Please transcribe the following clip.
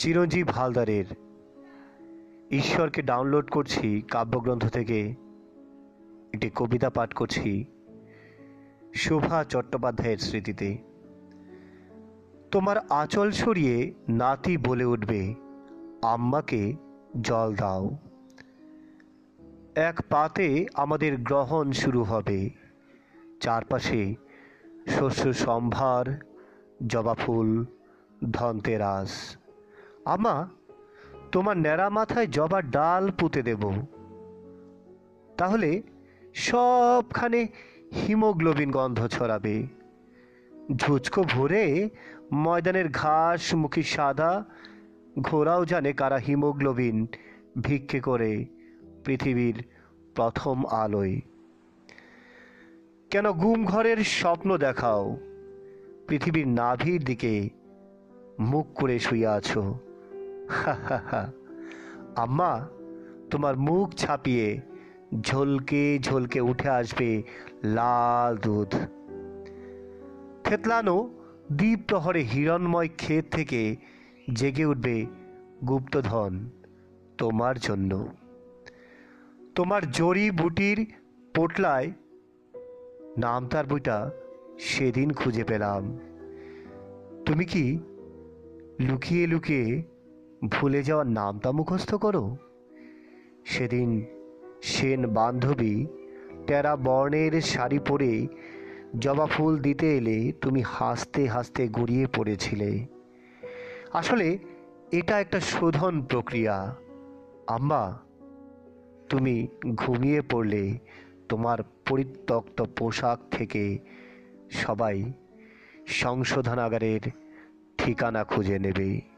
চিরঞ্জীব হালদারের। ঈশ্বরকে ডাউনলোড করছি কাব্যগ্রন্থ থেকে। একটি কবিতা পাঠ করছি শোভা চট্টোপাধ্যায়ের স্মৃতিতে। তোমার আঁচল সরিয়ে নাতি বলে উঠবে, আম্মাকে জল দাও। এক পাতে আমাদের গ্রহণ শুরু হবে, চারপাশে শস্য সম্ভার, জবা ফুল, ধনতেরাস। আমা, তোমার ন্যাড়া মাথায় জবার ডাল পুঁতে দেব। তাহলে সবখানে হিমোগ্লোবিন গন্ধ ছড়াবে। ঝুঁচকো ভরে ময়দানের ঘাস মুখী সাদা, ঘোরাও জানে কারা হিমোগ্লোবিন ভিক্ষে করে পৃথিবীর প্রথম আলোয়। কেন গুম ঘরের স্বপ্ন দেখাও? পৃথিবীর নাভির দিকে মুখ করে শুয়ে আছো। আম্মা, তোমার মুখ ছাপিয়ে ঝলকে ঝলকে উঠে আসবে লাল দুধ। থেতলানো দ্বীপ প্রহরে হিরণময় ক্ষেত থেকে জেগে উঠবে গুপ্তধন তোমার জন্য। তোমার জড়ি বুটির পোটলায় নাম তার বইটা সেদিন খুঁজে পেলাম। তুমি কি লুকিয়ে লুকিয়ে ভুলে যাওয়ার নামটা মুখস্থ করো। সেদিন সেন বান্ধবী টেরা বর্ণের শাড়ি পরে জবা ফুল দিতে এলে তুমি হাসতে হাসতে গড়িয়ে পড়েছিলে। আসলে এটা একটা শোধন প্রক্রিয়া। আম্মা, তুমি ঘুমিয়ে পড়লে তোমার পরিত্যক্ত পোশাক থেকে সবাই সংশোধনাগারের ঠিকানা খুঁজে নেবে।